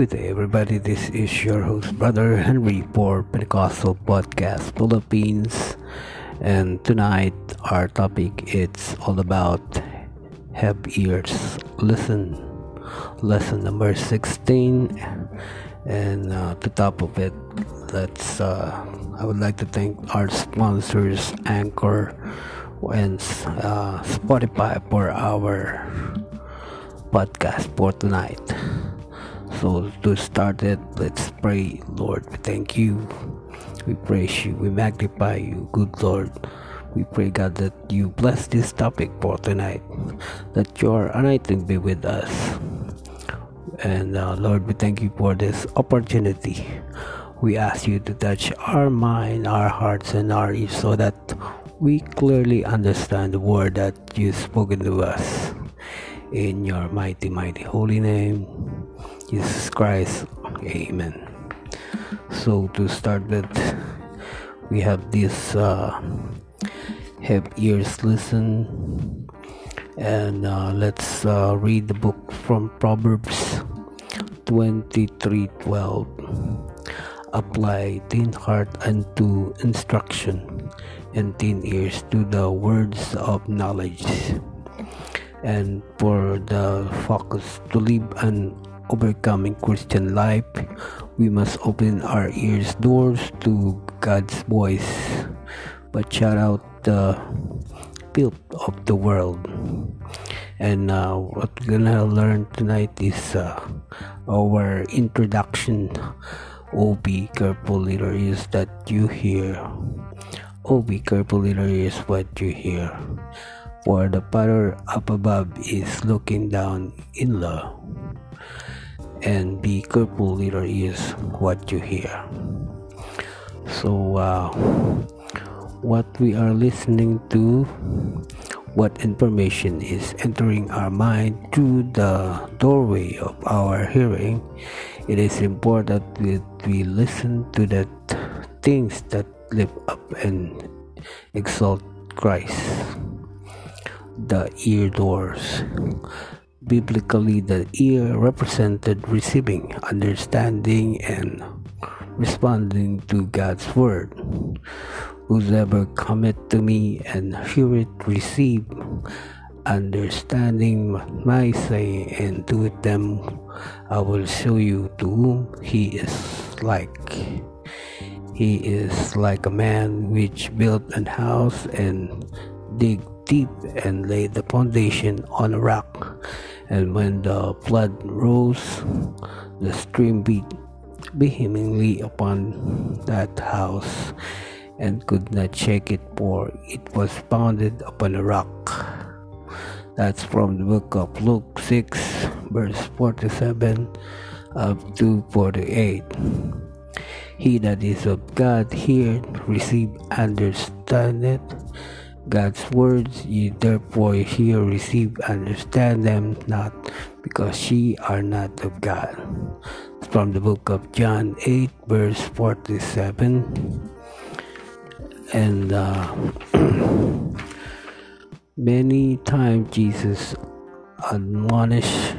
Good day, everybody. This is your host, Brother Henry, for Pentecostal Podcast Philippines. And tonight, our topic it's all about have ears, listen. Lesson number 16. And uh, to top of it, let's. Uh, I would like to thank our sponsors, Anchor and uh, Spotify, for our podcast for tonight. So to start it, let's pray. Lord, we thank you. We praise you. We magnify you, good Lord. We pray, God, that you bless this topic for tonight. That your anointing be with us. And uh, Lord, we thank you for this opportunity. We ask you to touch our mind, our hearts, and our ears so that we clearly understand the word that you've spoken to us. In your mighty, mighty holy name, Jesus Christ. Amen. So to start with, we have this uh, have ears listen, and uh, let's uh, read the book from Proverbs 23:12. Apply thin heart unto instruction, and thin ears to the words of knowledge. And for the focus to live an overcoming Christian life, we must open our ears doors to God's voice, but shut out the filth of the world. And uh, what we're gonna learn tonight is uh, our introduction. Oh, be careful, little ears, that you hear. Oh, be careful, little ears, what you hear. For the power up above is looking down in love and be careful little ears what you hear. So uh, what we are listening to what information is entering our mind through the doorway of our hearing it is important that we listen to the things that lift up and exalt christ. The ear doors Biblically, the ear represented receiving, understanding, and responding to God's word. Whosoever cometh to me and heareth, receive, understanding my saying, and doeth them, I will show you to whom he is like. He is like a man which built an house and dig deep and laid the foundation on a rock and when the flood rose, the stream beat vehemently upon that house and could not shake it, for it was founded upon a rock. That's from the book of Luke 6, verse 47 up to 48. He that is of God here receive understand it God's words, ye therefore hear, receive, understand them not, because ye are not of God. It's from the book of John 8, verse 47. And uh, many times Jesus admonished,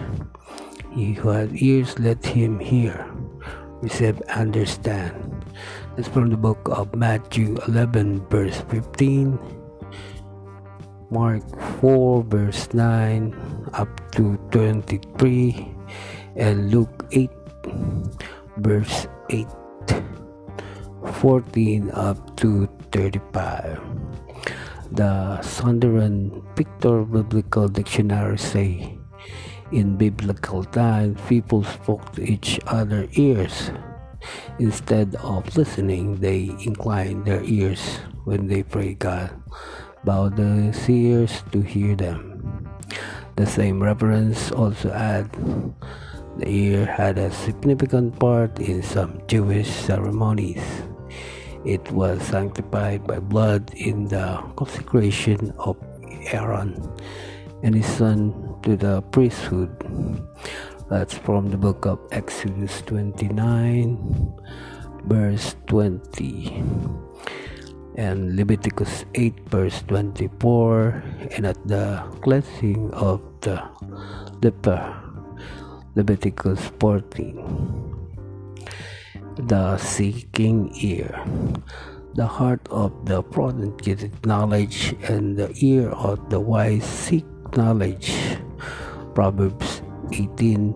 He who has ears, let him hear, receive, understand. That's from the book of Matthew 11, verse 15 Mark 4 verse 9 up to 23 and Luke 8 verse 8 14 up to 35 the Zondervan Pictor Biblical Dictionary say in biblical times people spoke to each other ears. Instead of listening they inclined their ears when they pray God bow the ears to hear them. The same reference also adds the ear had a significant part in some Jewish ceremonies. It was sanctified by blood in the consecration of Aaron and his son to the priesthood. That's from the book of Exodus 29, verse 20 and Leviticus 8 verse 24 and at the cleansing of the leper Leviticus 14. The seeking ear. The heart of the prudent getteth knowledge, and the ear of the wise seek knowledge. Proverbs 18,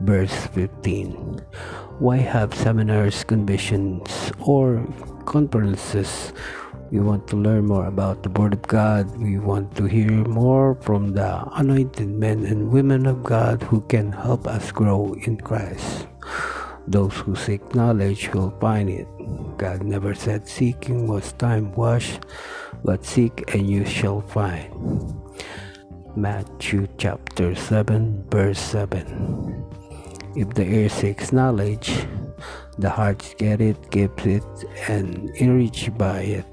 verse 15. Why have seminars, conventions, or conferences we want to learn more about the Word of God. We want to hear more from the anointed men and women of God who can help us grow in Christ. Those who seek knowledge will find it. God never said seeking was time washed, but seek and you shall find. Matthew chapter 7, verse 7. If the ear seeks knowledge, the hearts get it, gives it, and enriched by it.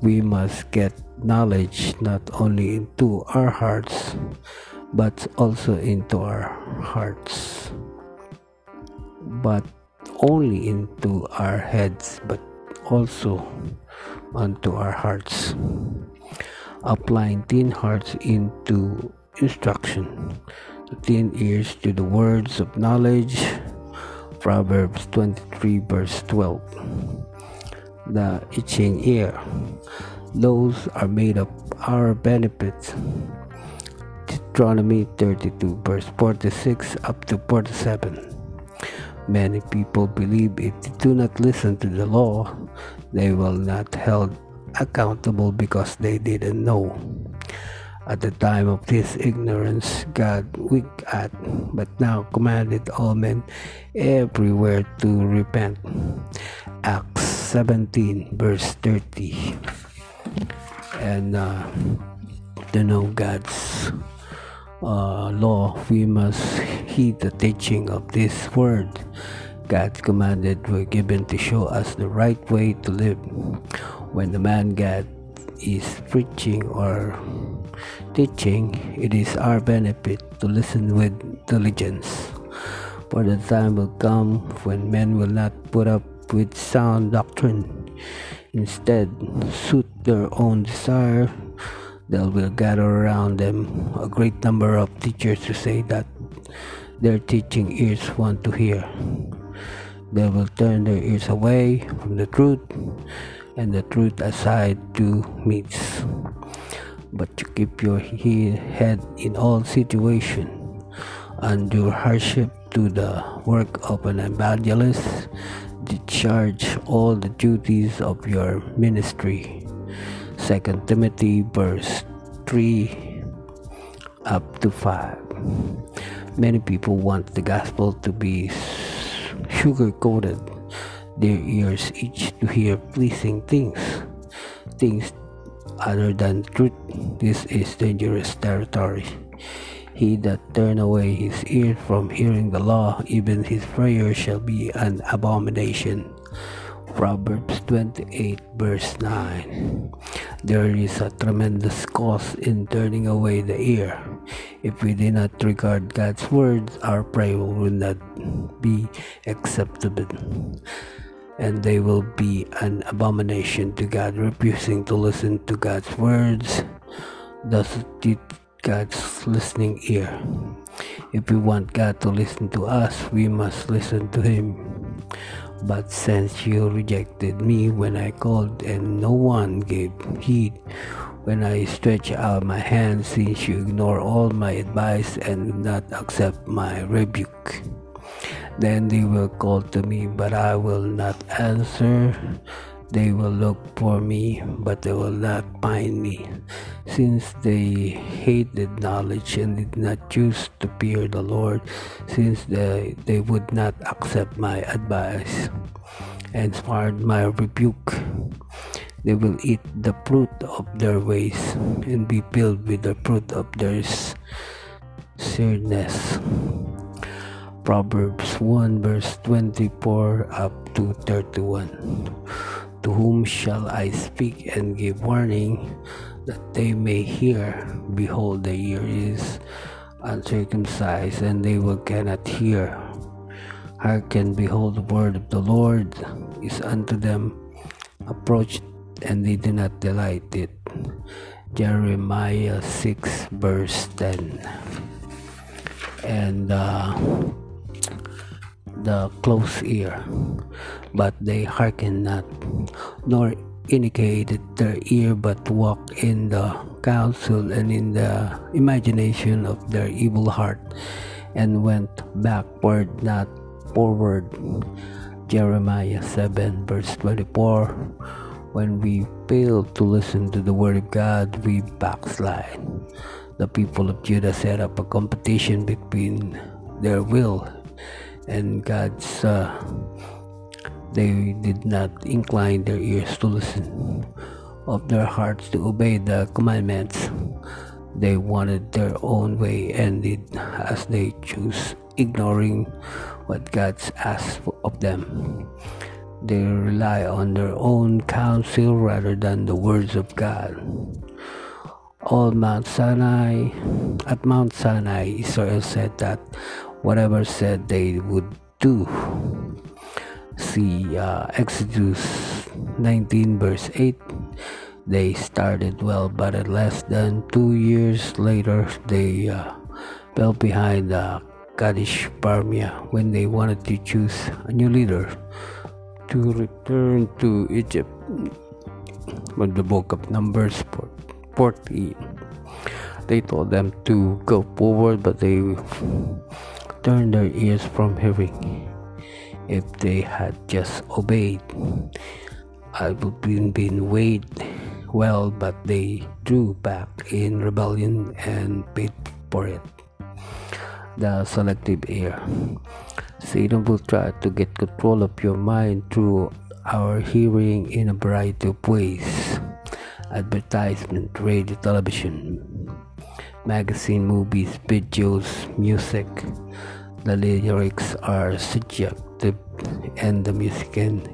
We must get knowledge not only into our hearts, but also into our hearts. But only into our heads, but also unto our hearts. Applying thin hearts into instruction, the teen ears to the words of knowledge, Proverbs 23, verse 12. The itching ear. Those are made of our benefits. Deuteronomy 32, verse 46 up to 47. Many people believe if they do not listen to the law, they will not held accountable because they didn't know. At the time of this ignorance, God winked at, but now commanded all men everywhere to repent. Acts 17, verse 30. And uh, to know God's uh, law, we must heed the teaching of this word. God's commanded were given to show us the right way to live. When the man God is preaching or teaching, it is our benefit to listen with diligence. For the time will come when men will not put up with sound doctrine. Instead, suit their own desire, they will gather around them a great number of teachers to say that their teaching ears want to hear. They will turn their ears away from the truth and the truth aside to meets. But to keep your head in all situations, and your hardship to the work of an evangelist, discharge all the duties of your ministry. 2 Timothy verse 3 up to 5. Many people want the gospel to be sugar coated their ears itch to hear pleasing things, things other than truth. This is dangerous territory. He that turn away his ear from hearing the law, even his prayer shall be an abomination. Proverbs 28, verse 9. There is a tremendous cost in turning away the ear. If we do not regard God's words, our prayer will not be acceptable and they will be an abomination to God, refusing to listen to God's words, thus did God's listening ear. If we want God to listen to us, we must listen to Him. But since you rejected me when I called and no one gave heed, when I stretched out my hand, since you ignore all my advice and not accept my rebuke, then they will call to me, but I will not answer. They will look for me, but they will not find me, since they hated knowledge and did not choose to fear the Lord, since they, they would not accept my advice and spurned my rebuke. They will eat the fruit of their ways and be filled with the fruit of their searedness. Proverbs 1 verse 24 up to 31. To whom shall I speak and give warning that they may hear? Behold, the ear is uncircumcised, and they will cannot hear. Hearken, behold, the word of the Lord is unto them approached, and they do not delight it. Jeremiah 6 verse 10. and uh, the close ear, but they hearken not, nor indicated their ear, but walk in the counsel and in the imagination of their evil heart, and went backward, not forward. Jeremiah 7, verse 24. When we fail to listen to the word of God, we backslide. The people of Judah set up a competition between their will and God's. Uh, they did not incline their ears to listen, of their hearts to obey the commandments. They wanted their own way and did as they choose ignoring what God's asked of them. They rely on their own counsel rather than the words of God. All Mount Sinai, at Mount Sinai, Israel said that whatever said they would do. See uh, Exodus 19, verse 8. They started well, but at less than two years later, they uh, fell behind uh, Kadesh Barnea when they wanted to choose a new leader to return to Egypt. But the book of Numbers 14, they told them to go forward, but they turned their ears from hearing. If they had just obeyed, I would have been weighed well, but they drew back in rebellion and paid for it the selective ear. Satan will try to get control of your mind through our hearing in a variety of ways advertisement, radio, television, magazine, movies, videos, music. The lyrics are subjective and the music can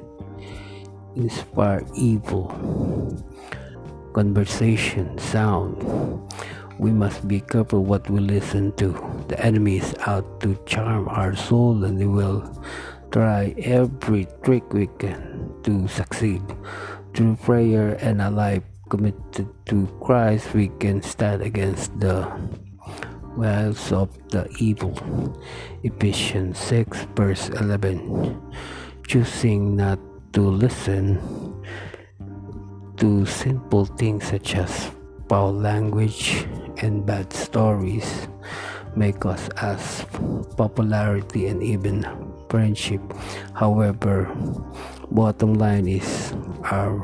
inspire evil. Conversation, sound, we must be careful what we listen to. The enemy is out to charm our soul and they will try every trick we can to succeed. Through prayer and a life committed to Christ, we can stand against the wiles of the evil. Ephesians 6, verse 11. Choosing not to listen to simple things such as foul language and bad stories may cause us popularity and even friendship. However, bottom line is our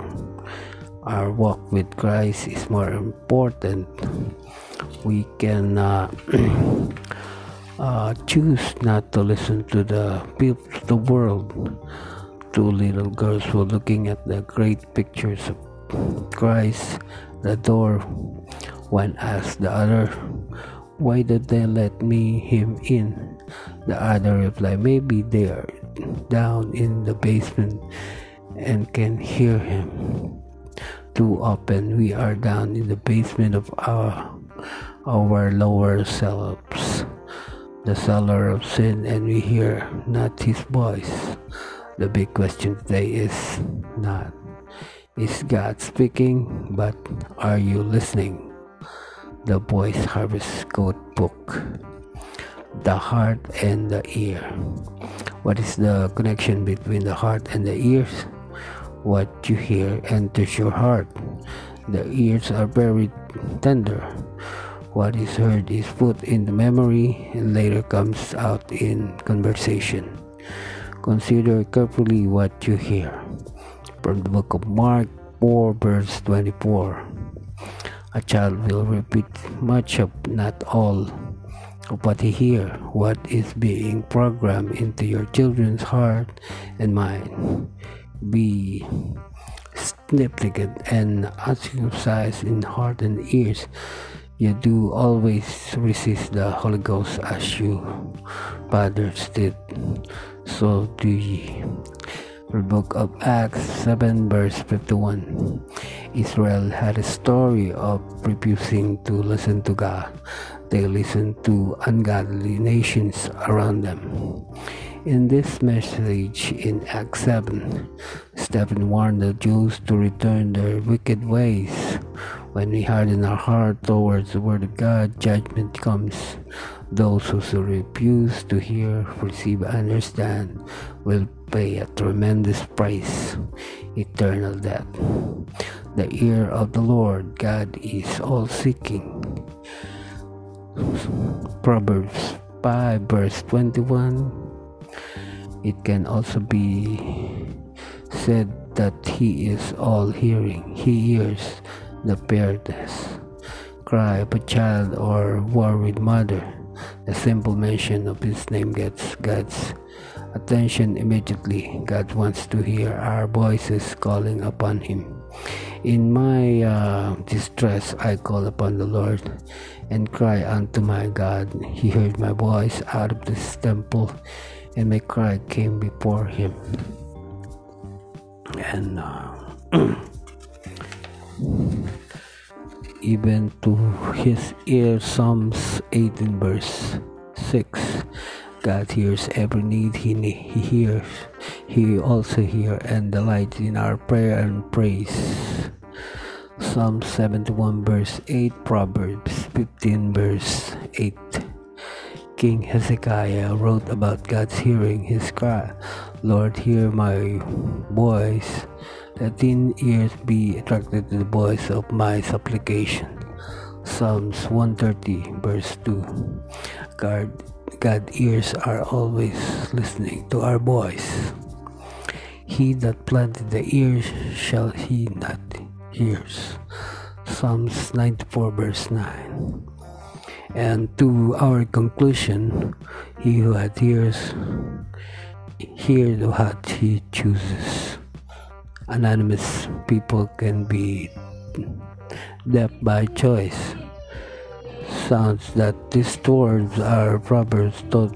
our walk with Christ is more important. We can uh, uh, choose not to listen to the people the world. Two little girls were looking at the great pictures of Christ. The door one asked the other, Why did they let me him in? The other replied, Maybe they are down in the basement and can hear him. Too often we are down in the basement of our our lower selves, the cellar of sin, and we hear not his voice. The big question today is not is God speaking, but are you listening? the Voice Harvest Code book. The heart and the ear. What is the connection between the heart and the ears? What you hear enters your heart. The ears are very tender. What is heard is put in the memory and later comes out in conversation. Consider carefully what you hear. From the book of Mark 4, verse 24. A child will repeat much of not all of what he hear, what is being programmed into your children's heart and mind. Be significant and uncircumcised in heart and ears. You do always resist the Holy Ghost as you fathers did. So do ye. The book of Acts 7 verse 51. Israel had a story of refusing to listen to God. They listened to ungodly nations around them. In this message in Acts 7, Stephen warned the Jews to return their wicked ways. When we harden our heart towards the Word of God, judgment comes. Those who refuse to hear, receive, understand will pay a tremendous price eternal death. The ear of the Lord God is all seeking. Proverbs 5 verse 21 it can also be said that he is all hearing he hears the parents cry of a child or worried mother. The simple mention of his name gets god's attention immediately. God wants to hear our voices calling upon him. In my uh, distress I call upon the Lord and cry unto my God. He heard my voice out of this temple, and my cry came before him. And uh, even to his ear, Psalms 18, verse 6. God hears every need he, he hears. He also hears and delights in our prayer and praise. Psalm 71 verse 8, Proverbs 15 verse 8. King Hezekiah wrote about God's hearing his cry. Lord, hear my voice. Let thin ears be attracted to the voice of my supplication. Psalms 130 verse 2. God, God ears are always listening to our voice. He that planted the ears shall he not hears. Psalms 94 verse 9. And to our conclusion, he who had ears, hear what he chooses. Anonymous people can be deaf by choice. Sounds that distorts our proverbs thought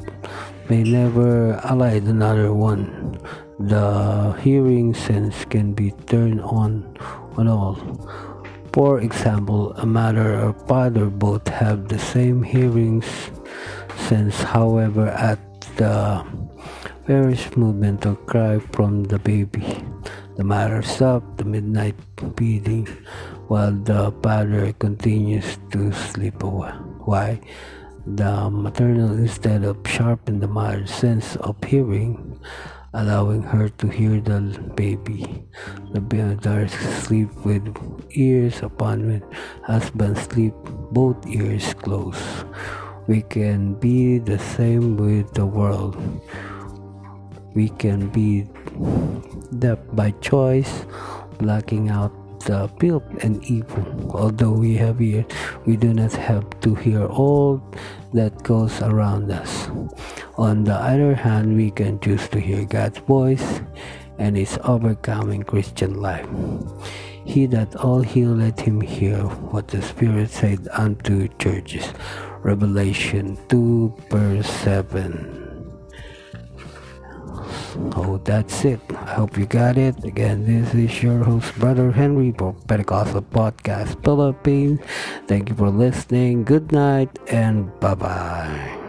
may never allied another one. The hearing sense can be turned on on all. For example, a mother or father both have the same hearing sense, however, at the first movement or cry from the baby, the mother stops the midnight beating while the father continues to sleep away. Why? The maternal instead of sharpen the mother's sense of hearing allowing her to hear the baby. The mother sleep with ears upon when husband sleep both ears closed. We can be the same with the world. We can be deaf by choice, blocking out the filth and evil. Although we have ears, we do not have to hear all that goes around us. On the other hand, we can choose to hear God's voice and his overcoming Christian life. He that all hear, let him hear what the Spirit said unto churches. Revelation 2 verse 7. Oh, that's it. I hope you got it. Again, this is your host, Brother Henry for Pentecostal Podcast Philippines. Thank you for listening. Good night and bye bye.